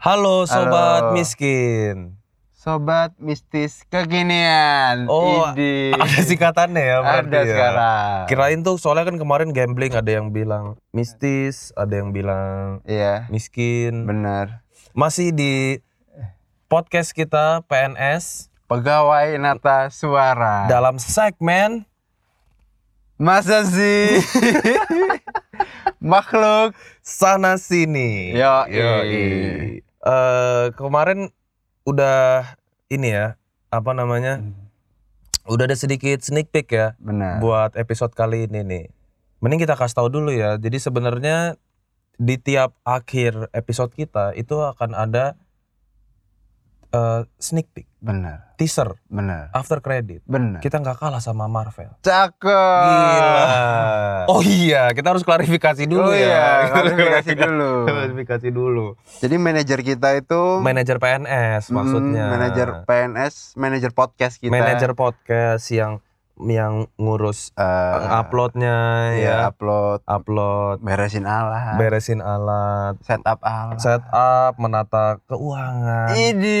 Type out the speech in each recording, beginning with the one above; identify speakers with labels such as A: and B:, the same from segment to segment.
A: Halo sobat
B: Halo.
A: miskin.
B: Sobat mistis kekinian.
A: Oh,
B: Idi.
A: ada singkatannya ya berarti
B: Ada
A: ya.
B: sekarang.
A: Kirain tuh soalnya kan kemarin gambling ada yang bilang mistis, ada yang bilang
B: Iya,
A: miskin.
B: benar.
A: Masih di podcast kita PNS
B: Pegawai nata suara.
A: dalam segmen
B: Masa sih? Makhluk.
A: sana sini.
B: Yoi.
A: Yoi. Eh, kemarin udah ini ya, apa namanya? Udah ada sedikit sneak peek ya
B: Benar.
A: buat episode kali ini nih. Mending kita kasih tahu dulu ya. Jadi sebenarnya di tiap akhir episode kita itu akan ada eh, sneak peek,
B: Benar.
A: teaser,
B: Benar.
A: after credit.
B: Benar.
A: Kita nggak kalah sama Marvel.
B: Cakep.
A: Gila. Oh iya, kita harus klarifikasi dulu
B: Oh
A: ya.
B: iya, klarifikasi dulu.
A: klarifikasi dulu.
B: Jadi manajer kita itu
A: Manajer PNS maksudnya.
B: manajer PNS, manajer podcast kita.
A: Manajer podcast yang yang ngurus
B: eh,
A: uploadnya
B: ya,
A: ya,
B: upload,
A: upload,
B: beresin alat,
A: beresin alat,
B: setup alat.
A: setup, menata keuangan,
B: Ini.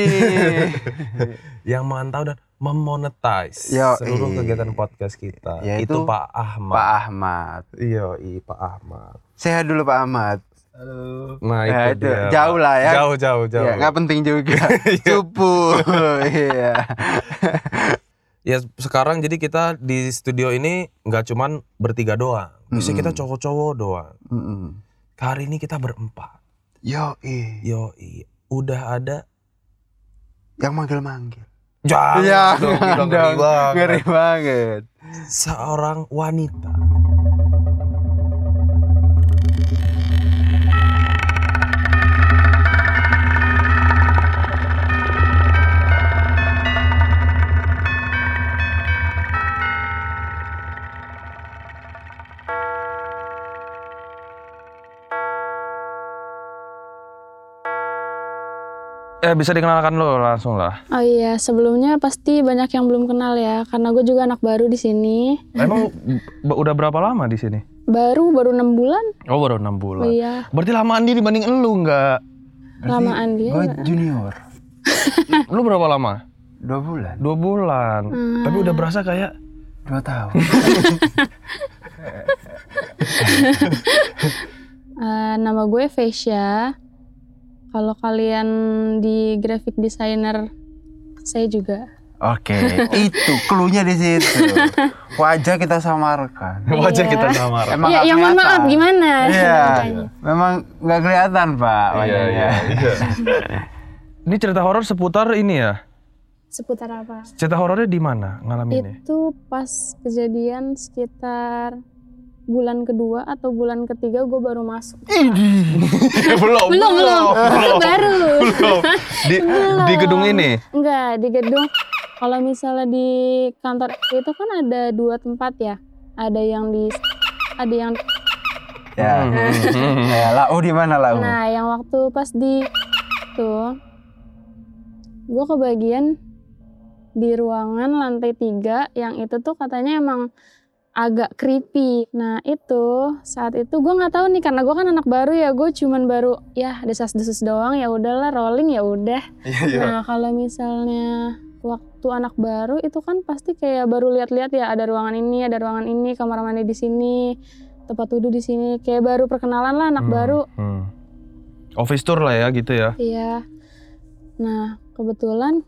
A: yang memantau dan memonetize
B: Yo,
A: seluruh
B: i.
A: kegiatan podcast kita.
B: Yaitu
A: itu Pak Ahmad.
B: Pak Ahmad.
A: Iya, i Pak Ahmad.
B: Sehat dulu Pak Ahmad.
A: Nah,
B: Ya,
A: itu,
B: itu.
A: dia.
B: Jauh lah ya.
A: Jauh, jauh, jauh.
B: Ya, nggak penting juga. Cupu. Iya.
A: Ya sekarang jadi kita di studio ini nggak cuman bertiga doang. Biasanya kita
B: Mm-mm.
A: cowok-cowok doang.
B: Mm-mm.
A: Hari ini kita berempat.
B: Yo,
A: Yo, udah ada.
B: yang manggil-manggil.
A: Jangan
B: Iya,
A: dong, kita
B: dong.
A: ngeri banget.
B: Ngeri banget.
A: Seorang wanita. Eh bisa dikenalkan lo langsung lah.
C: Oh iya, sebelumnya pasti banyak yang belum kenal ya, karena gue juga anak baru di sini.
A: Emang b- udah berapa lama di sini?
C: Baru baru enam bulan.
A: Oh baru enam bulan.
C: Iya,
A: Berarti lamaan dia dibanding elu nggak?
C: lamaan dia.
B: Gue junior.
A: Lu berapa lama?
B: Dua bulan.
A: Dua bulan.
C: Hmm.
A: Tapi udah berasa kayak
B: Dua tahun.
C: Eh, nama gue Vesya. Kalau kalian di graphic designer, saya juga.
B: Oke, itu cluenya di situ. Wajah kita samarkan.
A: wajah
C: Iya.
A: kita sama.
B: Emang
C: Iya,
B: nggak
C: yang mohon
B: kelihatan.
C: maaf gimana?
B: Iya,
C: Makanya.
B: memang nggak kelihatan pak
A: Iya,
B: wajahnya.
A: Ini cerita horor seputar ini ya.
C: Seputar apa?
A: Cerita horornya di mana ngalaminnya?
C: Itu pas kejadian sekitar bulan kedua atau bulan ketiga gue baru masuk.
A: belum,
C: Belum, belum. Baru.
A: belum. Di, di gedung ini.
C: Enggak, di gedung. Kalau misalnya di kantor itu kan ada dua tempat ya. Ada yang di ada yang
B: Ya,
A: Hmm.
B: ya lau di mana lau?
C: Nah, yang waktu pas di tuh gue kebagian di ruangan lantai tiga yang itu tuh katanya emang agak creepy. Nah itu saat itu gue nggak tahu nih karena gue kan anak baru ya gue cuman baru ya desas-desus doang ya udahlah rolling ya udah.
A: Iya,
C: Nah kalau misalnya waktu anak baru itu kan pasti kayak baru lihat-lihat ya ada ruangan ini ada ruangan ini kamar mandi di sini tempat duduk di sini kayak baru perkenalan lah anak
A: Hmm,
C: baru
A: hmm. Office tour lah ya gitu ya.
C: Iya. Nah, kebetulan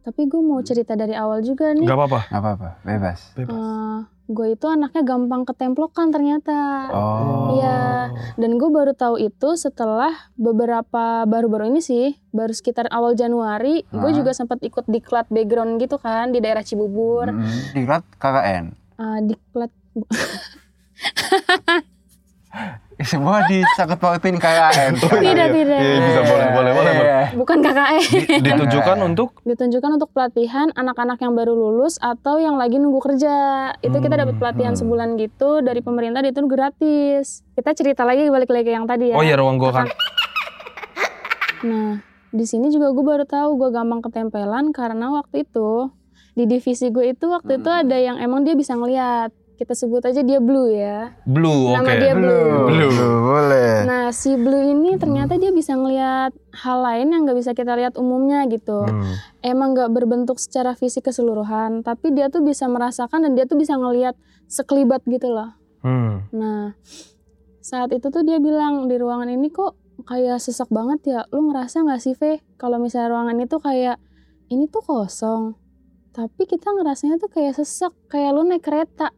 C: tapi gue mau cerita dari awal juga nih.
A: Gak apa-apa.
B: Nggak apa-apa, bebas.
C: Eh, gue itu anaknya gampang ketemplokan ternyata.
B: Oh.
C: Iya. Dan gue baru tahu itu setelah beberapa baru-baru ini sih, baru sekitar awal Januari, gue
B: Hah?
C: juga sempat ikut diklat background gitu kan di daerah Cibubur.
B: Mm, Diklat KKN.
C: Eh, diklat
B: Semua disangkut pautin KKN.
C: tidak tidak.
A: Iya, bisa boleh, boleh, boleh.
B: Iya.
C: Bukan KKN.
A: Ditujukan untuk
C: ditunjukkan untuk pelatihan anak-anak yang baru lulus atau yang lagi nunggu kerja. Itu kita dapat pelatihan
B: hmm.
C: sebulan gitu dari pemerintah itu gratis. Kita cerita lagi balik lagi ke yang tadi ya.
A: Oh iya ruang gua kan.
C: Nah, di sini juga gue baru tahu gue gampang ketempelan karena waktu itu di divisi gue itu waktu itu ada yang emang dia bisa ngeliat kita sebut aja dia Blue ya.
A: Blue, oke.
C: Nama dia Blue.
A: Blue.
B: boleh.
C: Nah si Blue ini ternyata dia bisa ngelihat hal lain yang nggak bisa kita lihat umumnya gitu.
A: Hmm.
C: Emang nggak berbentuk secara fisik keseluruhan, tapi dia tuh bisa merasakan dan dia tuh bisa ngelihat sekelibat gitu loh.
A: Hmm.
C: Nah saat itu tuh dia bilang di ruangan ini kok kayak sesak banget ya. Lu ngerasa nggak sih Ve kalau misalnya ruangan itu kayak ini tuh kosong, tapi kita ngerasanya tuh kayak sesak, kayak lu naik kereta.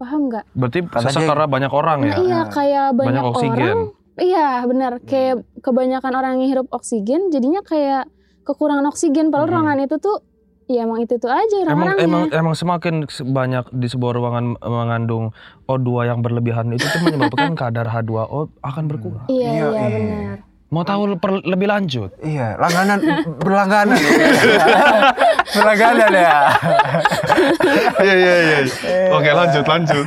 C: Paham nggak?
A: Berarti sesak karena banyak orang
C: Nah,
A: ya.
C: iya kayak banyak,
A: Banyak oksigen.
C: orang. Iya benar, kayak kebanyakan orang yang hirup oksigen, jadinya kayak kekurangan oksigen. Padahal
A: Mhm.
C: ruangan itu tuh, ya emang itu tuh aja
A: Emang
C: orang-orangnya.
A: emang emang semakin se- banyak di sebuah ruangan mengandung O2 yang berlebihan itu tuh menyebabkan kadar H2O akan berkurang.
C: Iya
B: Iya,
C: iya
B: iya.
C: benar.
A: Mau tahu per- lebih lanjut?
B: Iya, langganan berlangganan. berlangganan ya.
A: Iya iya iya. Oke lanjut lanjut.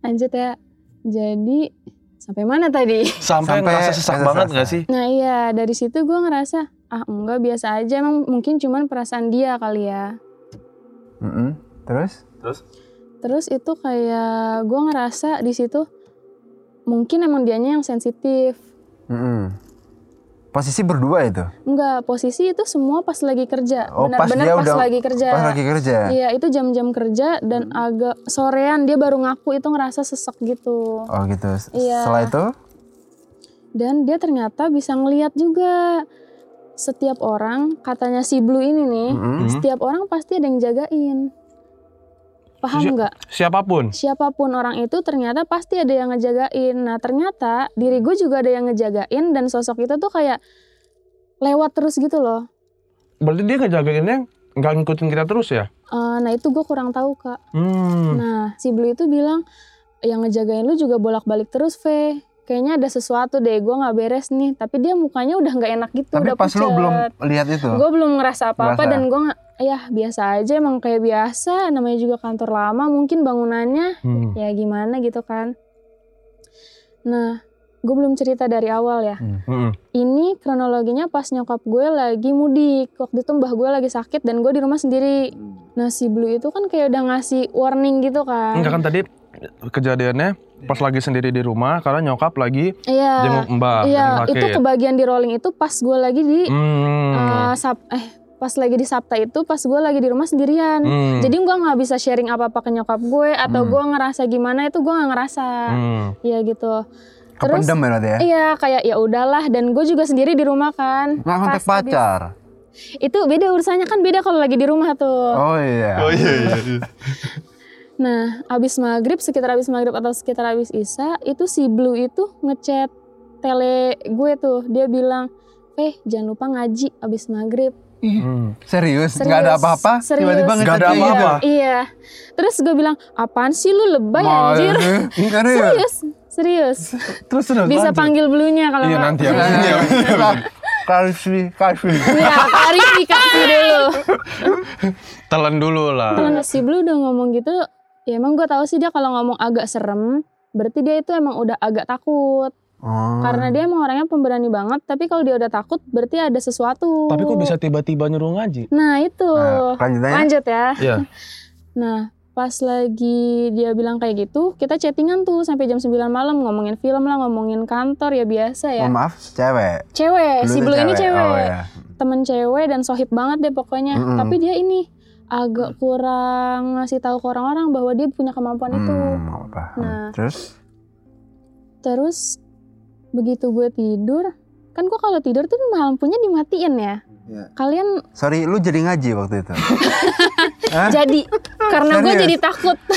C: Lanjut ya. Jadi sampai mana tadi?
A: Sampai,
B: Sampai
A: ngerasa sesak
B: ngerasa
A: banget
B: sesak.
A: gak sih?
C: Nah iya dari situ gue ngerasa ah enggak biasa aja emang mungkin cuman perasaan dia kali ya.
B: Mm-mm. Terus?
C: Terus itu kayak gue ngerasa di situ mungkin emang dianya yang sensitif.
B: Mm-mm. Posisi berdua itu.
C: Enggak, posisi itu semua pas lagi kerja.
B: Oh, pas
C: Benar-benar
B: dia
C: pas,
B: udah-
C: lagi kerja.
B: Pas lagi kerja.
C: Iya, itu jam-jam kerja dan agak sorean dia baru ngaku itu ngerasa sesek gitu.
B: Oh gitu.
C: Iya.
B: Setelah itu?
C: Dan dia ternyata bisa ngeliat juga setiap orang, katanya si Blue ini nih,
B: Mm-mm.
C: setiap orang pasti ada yang jagain. Paham
A: Si-
C: nggak?
A: Siapa
C: pun. Siapa pun orang itu ternyata pasti ada yang ngejagain. Nah ternyata diri gue juga ada yang ngejagain dan sosok itu tuh kayak lewat terus gitu loh.
A: Berarti dia ngejagainnya nggak ngikutin kita terus ya?
C: Eh, nah itu gue kurang tahu kak.
A: Hmm.
C: Nah, si Blue itu bilang yang ngejagain lu juga bolak-balik terus, V. Kayaknya ada sesuatu deh, gue nggak beres nih. Tapi dia mukanya udah nggak enak gitu,
B: Tapi
C: udah
B: pas lu
C: pucet.
B: belum lihat itu.
C: Gue belum ngerasa apa-apa
B: Ngerasa.
C: dan gue nggak, ya biasa aja emang kayak biasa. Namanya juga kantor lama, mungkin bangunannya
A: Hmm.
C: ya gimana gitu kan. Nah, gue belum cerita dari awal ya.
A: Hmm.
C: Ini kronologinya pas nyokap gue lagi mudik. Waktu itu mbah gue lagi sakit dan gue di rumah sendiri. Nah si Blue itu kan kayak udah ngasih warning gitu kan.
A: Enggak kan tadi kejadiannya pas lagi sendiri di rumah karena nyokap lagi
C: Iya.
A: jenguk mbak
C: Iya,
A: sakit.
C: itu kebagian di rolling itu pas gue lagi di
A: Hmm.
C: eh, sab eh pas lagi di Sabta itu pas gue lagi di rumah sendirian.
A: Hmm.
C: Jadi gue nggak bisa sharing apa-apa ke nyokap gue atau
B: Hmm.
C: gue ngerasa gimana itu gue nggak ngerasa.
A: Hmm.
C: Iya gitu. Terus
B: Kependem ya berarti ya?
C: iya kayak ya udahlah dan gue juga sendiri di rumah kan.
B: Nggak kontak pacar.
C: Itu beda urusannya kan beda kalau lagi di rumah tuh.
B: Oh iya.
A: iya iya.
C: Nah, abis maghrib, sekitar abis maghrib atau sekitar abis isya, itu si Blue itu ngechat tele gue tuh. Dia bilang, eh jangan lupa ngaji abis maghrib.
A: Hmm.
B: Serius?
C: Serius,
B: Nggak ada apa-apa?
C: serius.
B: Tiba-tiba ngechat
A: ada
B: gitu?
A: apa-apa.
C: Iya. Terus gue bilang, apaan sih lu lebay
B: Mau-
C: anjir?
B: Serius?
C: Serius, serius.
A: Terus terus
C: Bisa
A: lanjut.
C: panggil Blue-nya kalau
A: Iya
C: mau.
A: nanti ya.
B: Iya,
A: Iya.
B: iya. Klarifikasi.
C: Iya, klarifikasi dulu.
A: Telan dulu lah.
C: Kalau si Blue udah ngomong gitu, ya emang gue tahu sih dia kalau ngomong agak serem, berarti dia itu emang udah agak takut.
B: Oh.
C: Karena dia emang orangnya pemberani banget, tapi kalau dia udah takut berarti ada sesuatu.
A: Tapi kok bisa tiba-tiba nyuruh ngaji?
C: Nah itu,
B: Nah, lanjutannya?
C: lanjut ya.
A: Iya.
C: Nah pas lagi dia bilang kayak gitu, kita chattingan tuh sampai jam 9 malam ngomongin film lah, ngomongin kantor ya biasa ya.
B: Mohon maaf, cewek.
C: Cewek, si
B: itu
C: Blue ini cewek,
B: Oh iya.
C: temen cewek dan sohib banget deh pokoknya.
B: Mm-mm.
C: Tapi dia ini agak kurang ngasih tahu ke orang-orang bahwa dia punya kemampuan itu.
B: Hmm, nggak apa-apa.
C: Nah.
B: Terus?
C: Terus begitu gue tidur, kan gue kalau tidur tuh lampunya dimatiin ya.
B: Iya.
C: Kalian
B: Sorry, lu jadi ngaji waktu itu?
C: Jadi karena gue jadi takut.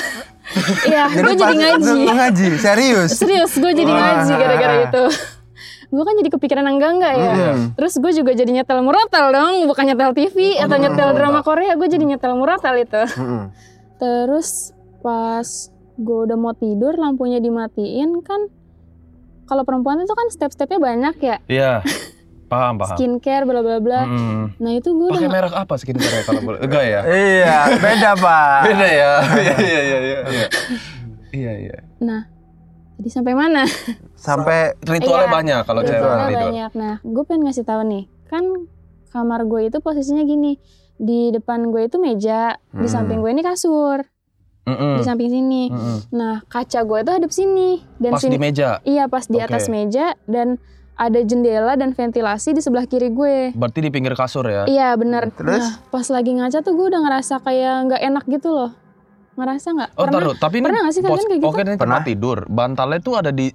C: Iya, gue jadi ngaji.
B: Lu ngaji, serius?
C: Serius, gue jadi
B: Wah.
C: ngaji gara-gara itu. Gue kan jadi kepikiran enggak-enggak ya.
B: Hmm.
C: Terus gue juga jadi nyetel murotal dong, bukan nyetel TV atau nyetel drama Korea, gue jadi nyetel murotal itu.
B: Mm-mm.
C: Terus pas gue udah mau tidur, lampunya dimatiin kan. Kalau perempuan itu kan step-stepnya banyak ya,
A: Iya. Paham paham.
C: skincare, bla bla bla.
A: Hmm.
C: Nah itu gue udah
A: Pakai
C: nggak-
A: merek apa skincare kalau boleh? Enggak ya?
B: Iya, beda pak.
A: Beda ya. Iya iya iya iya. Iya iya.
C: Nah, jadi sampai mana?
B: Sampai
A: Ritualnya
C: Iya.
A: banyak kalau cewek
C: Ritualnya
A: tidur.
C: banyak. Nah, gue pengen ngasih tahu nih, kan kamar gue itu posisinya gini, di depan gue itu meja, di
B: Hmm.
C: samping gue ini kasur.
A: Mm-mm.
C: di samping sini.
A: Mm-mm.
C: Nah, kaca gue itu hadap sini dan
A: Pas
C: sini
A: di meja.
C: iya pas di atas
A: Oke.
C: meja dan ada jendela dan ventilasi di sebelah kiri gue.
A: Berarti di pinggir kasur ya.
C: Iya benar.
B: Terus?
C: Nah, pas lagi ngaca tuh gue udah ngerasa kayak nggak enak gitu loh. Ngerasa nggak?
A: Oh,
C: Pernah?
A: taruh. Tapi ini
C: pernah nggak sih kalian kayak gitu?
A: Oke,
B: Pernah.
A: tidur. Bantalnya tuh ada di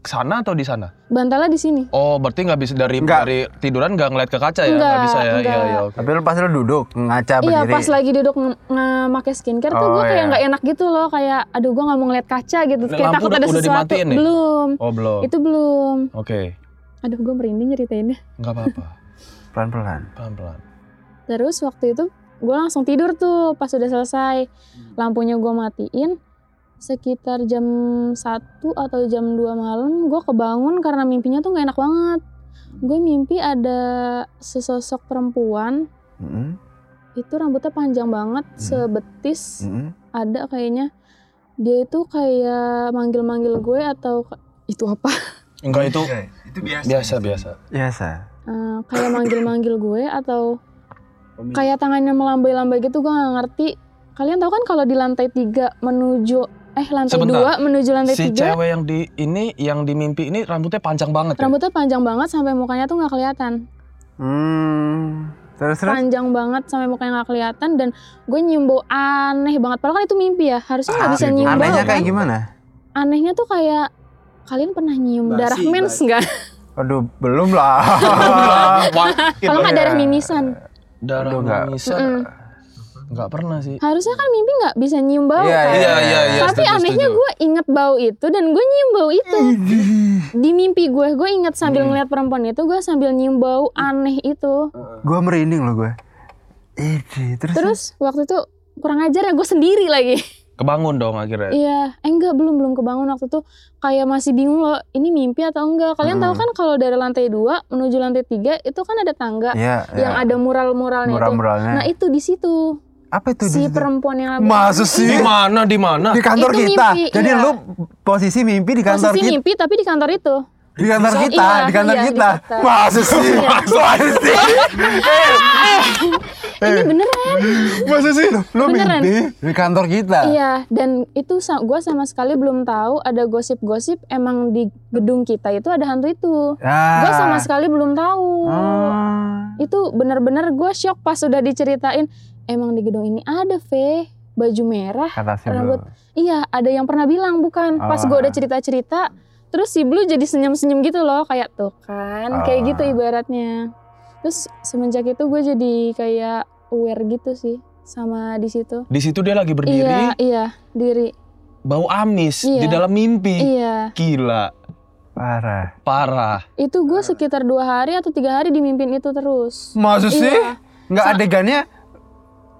A: sana atau di sana?
C: Bantalnya di sini.
A: Oh, berarti nggak bisa dari
B: Nggak.
A: dari tiduran nggak ngeliat ke kaca ya?
C: Nggak,
A: bisa ya? Iya, iya, oke.
B: Tapi lu pas lu duduk ngaca
C: Iya
B: berdiri.
C: pas lagi duduk nge- nge-make skincare tuh
B: Oh,
C: gue kayak
B: iya.
C: nggak enak gitu loh kayak aduh gue nggak mau ngeliat kaca gitu kayak
A: lampu
C: takut
A: udah-
C: ada
A: udah
C: sesuatu
A: dimatiin nih?
C: belum
A: Oh, belum.
C: itu belum
A: Oke.
C: aduh gue merinding ceritainnya
A: Nggak apa-apa.
B: Pelan-pelan.
A: Pelan-pelan.
C: terus waktu itu gue langsung tidur tuh pas udah selesai lampunya gue matiin sekitar jam 1 atau jam 2 malam gue kebangun karena mimpinya tuh nggak enak banget gue mimpi ada sesosok perempuan
B: Mm-mm.
C: itu rambutnya panjang banget
B: Hmm.
C: sebetis
B: Mm-mm.
C: ada kayaknya dia itu kayak manggil-manggil gue atau itu apa
A: Enggak itu
B: itu
A: biasa biasa.
B: Biasa.
C: Eh, kayak manggil-manggil gue atau kayak tangannya melambai-lambai gitu gue nggak ngerti kalian tahu kan kalau di lantai tiga menuju eh lantai
A: Sebentar.
C: dua menuju lantai
A: Si
C: tiga
A: cewek yang di ini yang di mimpi ini rambutnya panjang banget ya?
C: rambutnya panjang banget sampai mukanya tuh nggak kelihatan
B: Hmm. Terus terus.
C: panjang banget sampai mukanya nggak kelihatan dan gue nyium bau aneh banget padahal kan itu mimpi ya harusnya nggak bisa nyium bau
B: Anehnya
C: kan
B: kayak gimana?
C: anehnya tuh kayak kalian pernah nyium
D: Basi,
C: darah mens nggak
B: Aduh, belum lah.
C: kalau nggak
B: Iya.
C: darah mimisan
A: Darah
B: Aduh,
A: mimisan.
C: Mm-mm.
A: Nggak pernah sih.
C: harusnya kan mimpi nggak bisa nyium bau
B: Iya,
C: kan
A: Iya, iya, iya.
C: tapi
A: setuju,
C: anehnya gue inget bau itu dan gue nyium bau itu di mimpi gue gue inget sambil ngeliat perempuan itu gue sambil nyium bau aneh itu
B: Gua merinding loh gue. Ih, terus,
C: terus waktu itu kurang ajar ya gue sendiri lagi
A: Kebangun dong akhirnya.
C: iya eh enggak belum belum kebangun waktu itu kayak masih bingung loh ini mimpi atau enggak kalian tahu
B: Hmm.
C: kan kalau dari lantai dua menuju lantai tiga itu kan ada tangga
B: Iya,
C: yang
B: iya.
C: ada mural-muralnya itu
B: mural-muralnya.
C: nah itu di situ
B: Apa itu? di
C: si
B: situ?
C: perempuan yang
B: Masa sih?
A: Di mana? Di mana?
B: Di kantor
C: Itu
B: kita.
C: mimpi,
B: Jadi
C: iya.
B: lu posisi mimpi di kantor
C: posisi
B: kita.
C: mimpi tapi di kantor itu
B: Di kantor
C: Iya,
B: kita, di kantor
C: iya, di
B: kita.
C: kantor.
B: Masa sih? Masa sih?
C: ini beneran
B: Masa sih? Lu
C: Beneran.
B: mimpi di kantor kita?
C: Iya, dan itu gue sama sekali belum tahu ada gosip-gosip emang di gedung kita itu ada hantu itu.
B: Ah.
C: Gue sama sekali belum tahu.
B: Ah.
C: Itu bener-bener gue shock pas udah diceritain. Emang di gedung ini ada V baju merah.
B: Kata si
C: Rambut.
B: Blue.
C: Iya, ada yang pernah bilang bukan. Pas gue
B: Ah.
C: udah cerita-cerita, terus si Blue jadi senyum-senyum gitu loh, kayak tuh kan, kayak gitu
B: Ah.
C: ibaratnya. Terus semenjak itu gue jadi kayak aware gitu sih sama di situ.
A: Di situ dia lagi berdiri,
C: Iya, iya, diri.
A: bau amis
C: Iya.
A: di dalam mimpi.
C: Iya.
A: Gila,
B: Parah.
A: parah.
C: Itu gue sekitar dua hari atau tiga hari dimimpin itu terus.
B: Masa sih?
C: Iya.
B: Nggak adegannya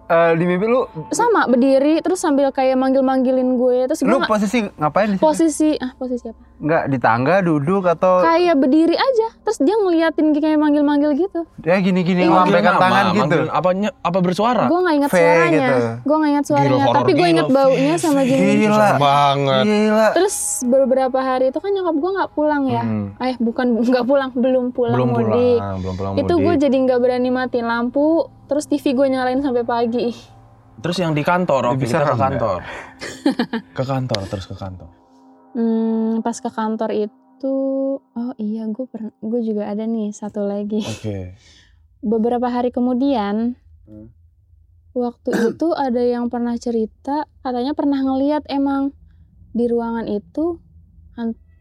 B: eh, di mimpi lu
C: Sama berdiri terus sambil kayak manggil-manggilin gue. Terus gue
B: lu
C: nggak-
B: posisi ngapain di situ?
C: posisi ah posisi apa?
B: Nggak di tangga duduk atau
C: Kayak berdiri aja. Terus dia ngeliatin kayak manggil-manggil gitu.
B: ya gini-gini melambaikan
A: Manggil
B: tangan gitu.
A: manggil apanya apa bersuara?
C: Gue nggak inget
B: V
C: suaranya.
B: gitu.
C: Gue nggak inget suaranya.
A: horor
C: Tapi gue
A: gila,
C: inget baunya sama gini.
B: Gila.
A: banget.
B: Gila.
C: Terus beberapa hari itu kan nyokap gue nggak pulang ya.
A: Hmm.
C: Eh bukan nggak pulang, belum pulang
A: Belum pulang,
C: mudik.
A: belum pulang
C: Itu gue jadi nggak berani matiin lampu. Terus TV gue nyalain sampai pagi.
A: Terus yang di kantor, oke
B: Bisa
A: kita ke
B: kan,
A: kantor. ke kantor, terus ke kantor.
C: Hmm, pas ke kantor itu, oh iya gue pernah, gue juga ada nih satu lagi.
A: Oke.
C: Beberapa hari kemudian,
A: Hmm.
C: waktu itu ada yang pernah cerita, katanya pernah ngeliat emang di ruangan itu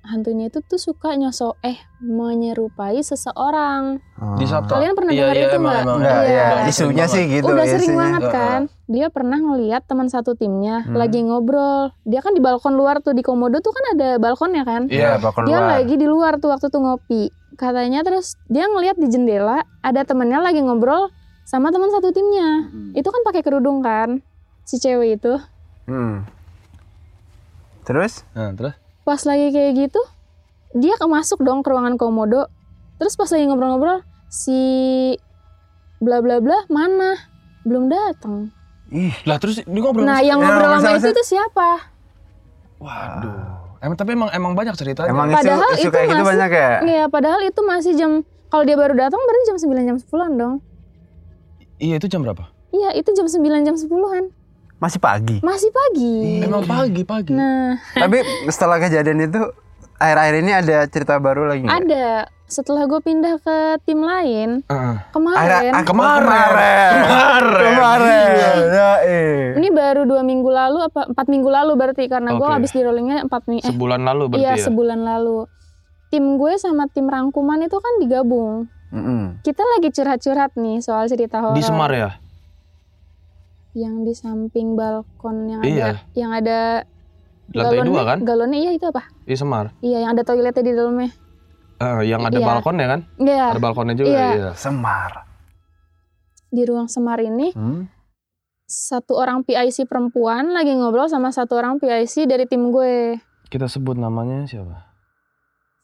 C: hantunya itu tuh suka nyosok eh menyerupai seseorang.
B: Oh.
C: Kalian pernah
A: Iya,
C: dengar
A: iya,
C: itu nggak? Iya.
B: ya
A: Sering
B: isunya
A: banget.
B: sih gitu.
C: Udah sering
B: isunya.
C: banget kan. Dia pernah ngeliat teman satu timnya
B: Hmm.
C: lagi ngobrol. Dia kan di balkon luar tuh di komodo tuh kan ada balkonnya kan.
B: Iya, bakal
C: dia
B: keluar.
C: lagi di luar tuh waktu tuh ngopi katanya terus dia ngelihat di jendela ada temennya lagi ngobrol sama teman satu timnya itu kan pakai kerudung kan si cewek itu
B: Hmm. Terus?
A: Nah, terus?
C: Pas lagi kayak gitu dia ke- masuk dong ke ruangan komodo terus pas lagi ngobrol-ngobrol si bla bla bla mana belum datang
B: Ih,
A: Lah terus ini ngobrol
C: nah yang
B: Ya,
C: ngobrol sama itu tuh siapa
A: Waduh. Emang tapi emang emang banyak ceritanya.
B: emang isu,
C: Padahal
B: isu
C: itu
B: kayak gitu
C: masih-
B: banyak ya?
C: Iya padahal itu masih jam kalau dia baru datang berarti jam 9 jam 10-an dong
A: Iya, itu jam berapa?
C: iya itu jam 9 jam 10-an
B: Masih pagi.
C: Masih pagi.
A: Emang pagi pagi.
C: Nah,
B: Tapi setelah kejadian itu akhir-akhir ini ada cerita baru lagi nggak?
C: ada. Setelah gue pindah ke tim lain,
A: Heeh.
C: kemarin,
B: ah,
A: Kemarin.
B: Kemarin.
A: Kemarin.
B: Kemarin. Ya, eh.
C: ini baru dua minggu lalu apa empat minggu lalu berarti karena gue
A: Oke.
C: habis di rollingnya empat minggu. Eh,
A: Sebulan lalu berarti
C: iya
A: ya.
C: sebulan lalu. Tim gue sama tim rangkuman itu kan digabung.
B: Mm-mm.
C: Kita lagi curhat-curhat nih soal cerita horor.
A: Di Semar ya?
C: Yang di samping balkon yang
A: Iya.
C: ada, yang ada
A: Di lantai dua kan?
C: Galonnya iya itu apa?
A: Di Semar.
C: Iya yang ada toiletnya di dalamnya.
A: Eh, yang ada
C: Iya.
A: balkon ya kan?
C: Iya.
A: Ada balkonnya juga
C: Iya.
A: iya.
B: Semar.
C: Di ruang semar ini
B: Hmm?
C: satu orang PIC perempuan lagi ngobrol sama satu orang PIC dari tim gue.
A: Kita sebut namanya siapa?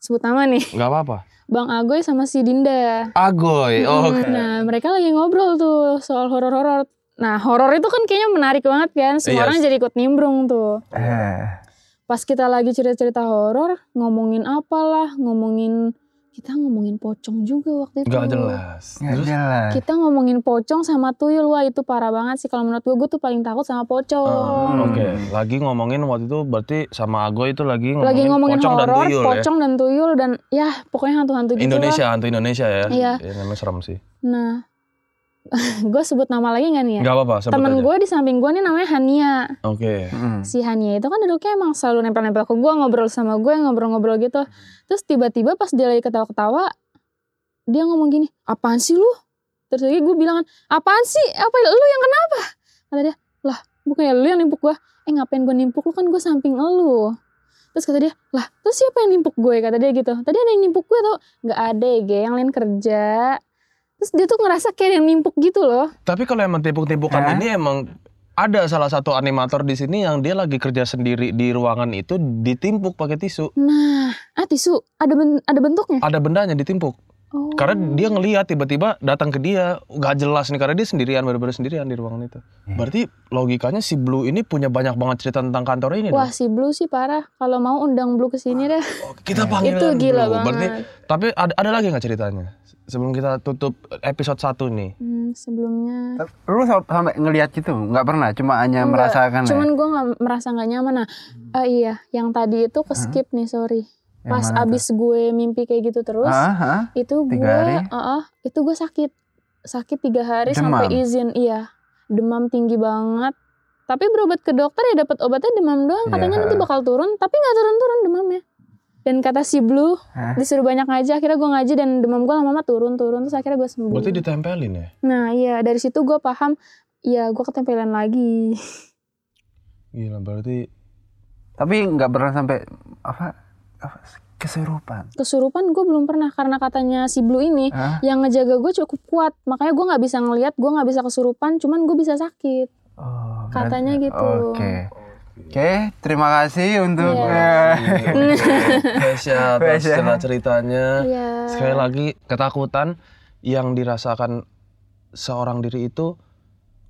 C: Sebut nama nih,
A: Gak apa-apa.
C: Bang Agoy sama si Dinda.
A: Agoy. Oh,
C: Hmm, Nah, mereka lagi ngobrol tuh soal horor-horor. Nah, horor itu kan kayaknya menarik banget kan. Semua
A: Iya.
C: orang jadi ikut nimbrung tuh.
B: Eh.
C: Pas kita lagi cerita-cerita horor, ngomongin apalah, ngomongin kita ngomongin pocong juga waktu itu.
A: Gak jelas.
B: Nggak
A: Terus
B: jelas.
C: Kita ngomongin pocong sama tuyul, wah itu parah banget sih. Kalau menurut gue, gue tuh paling takut sama pocong.
A: Oh, Oke, lagi ngomongin waktu itu berarti sama Agoy itu lagi ngomongin,
C: Lagi ngomongin
A: pocong dan
C: horor,
A: tuyul ya.
C: pocong dan tuyul dan ya pokoknya hantu-hantu gitu
A: Indonesia, hantu Indonesia ya.
C: Iya.
A: Ya, namanya serem sih.
C: Nah, gue sebut nama lagi nggak nih ya?
A: Gak apa-apa, sebut
C: Temen gue di samping gue nih namanya Hania.
A: Oke.
B: Mm-mm.
C: Si Hania itu kan duduknya emang selalu nempel-nempel ke gue, ngobrol sama gue, ngobrol-ngobrol gitu. Terus tiba-tiba pas dia lagi ketawa-ketawa, dia ngomong gini, apaan sih lu? Terus lagi gue bilang kan, apaan sih? Apa lu yang kenapa? Kata dia, lah bukannya lu yang nimpuk gue. Eh ngapain gue nimpuk lu kan gue samping lu. Terus kata dia, lah terus siapa yang nimpuk gue? Kata dia gitu. Tadi ada yang nimpuk gue tau. Gak ada ya, Ge. yang lain kerja. Terus dia tuh ngerasa kayak ada yang nimpuk gitu loh.
A: Tapi kalau emang timpuk-timpukan ini emang ada salah satu animator di sini yang dia lagi kerja sendiri di ruangan itu ditimpuk pakai tisu.
C: Nah, ah tisu, ada ben- ada bentuknya.
A: Ada bendanya ditimpuk.
C: Oh.
A: Karena dia ngelihat tiba-tiba datang ke dia, nggak jelas nih karena dia sendirian benar-benar sendirian di ruangan itu.
B: Iya.
A: Berarti logikanya si Blue ini punya banyak banget cerita tentang kantor ini.
C: Wah
A: dong.
C: si Blue sih parah. Kalau mau undang Blue ke sini deh.
A: Oh, kita panggil
C: Itu gila
A: Blue. Berarti
C: banget.
A: tapi ada, ada lagi nggak ceritanya? Sebelum kita tutup episode 1 nih.
C: Hmm, sebelumnya.
B: Lu sam- sampai ngelihat gitu? Nggak pernah, cuma hanya
C: Enggak,
B: merasakan
C: Cuman
B: ya?
C: gue nggak merasa nggak nyaman. Nah, ah, iya, yang tadi itu ke skip nih sorry.
B: Yang
C: Pas
B: mana tuh?
C: abis gue mimpi kayak gitu terus,
B: Ah, ah.
C: itu gue,
B: hari?
C: ah, ah, itu gue sakit, sakit tiga hari
B: Demam?
C: sampai izin, iya, demam tinggi banget. Tapi berobat ke dokter ya dapat obatnya demam doang, katanya
B: Iya.
C: nanti bakal turun, tapi nggak turun-turun demamnya. Dan kata si Blue,
B: Hah?
C: disuruh banyak ngaji, akhirnya gue ngaji dan demam gue lama-lama turun-turun, terus akhirnya gue sembuh.
A: Berarti ditempelin ya?
C: Nah iya, dari situ gue paham, ya gue ketempelan lagi.
A: Gila, berarti
B: Tapi nggak pernah sampai apa kesurupan.
C: Kesurupan gue belum pernah, karena katanya si Blue ini,
B: Hah?
C: yang ngejaga gue cukup kuat. Makanya gue nggak bisa ngelihat, gue nggak bisa kesurupan, cuman gue bisa sakit.
B: Oh, berarti-
C: Katanya gitu.
B: Oke. Oke, terima kasih untuk
C: Iya.
B: eh,
A: Kesya atas cerita ceritanya.
C: Iya.
A: Sekali lagi ketakutan yang dirasakan seorang diri itu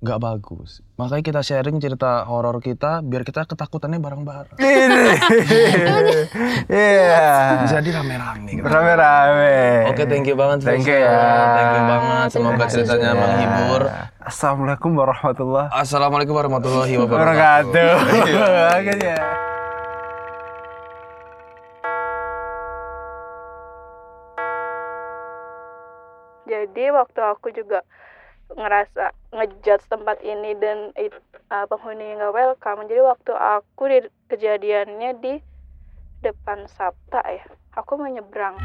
A: nggak bagus. Makanya kita sharing cerita horor kita biar kita ketakutannya bareng-bareng.
B: Iya.
A: Jadi rame-rame. kita.
B: Rame-rame.
A: Oke, thank you banget.
B: Thank you ya.
A: Thank you banget. Semoga ceritanya
C: juga.
A: menghibur.
B: Assalamualaikum warahmatullahi
A: Assalamualaikum warahmatullahi wabarakatuh.
B: wabarakatuh. Oke, ya.
D: Jadi waktu aku juga ngerasa ngejudge tempat ini dan it, uh, penghuni nggak welcome. Jadi waktu aku di kejadiannya di depan Sabta ya, aku mau nyebrang.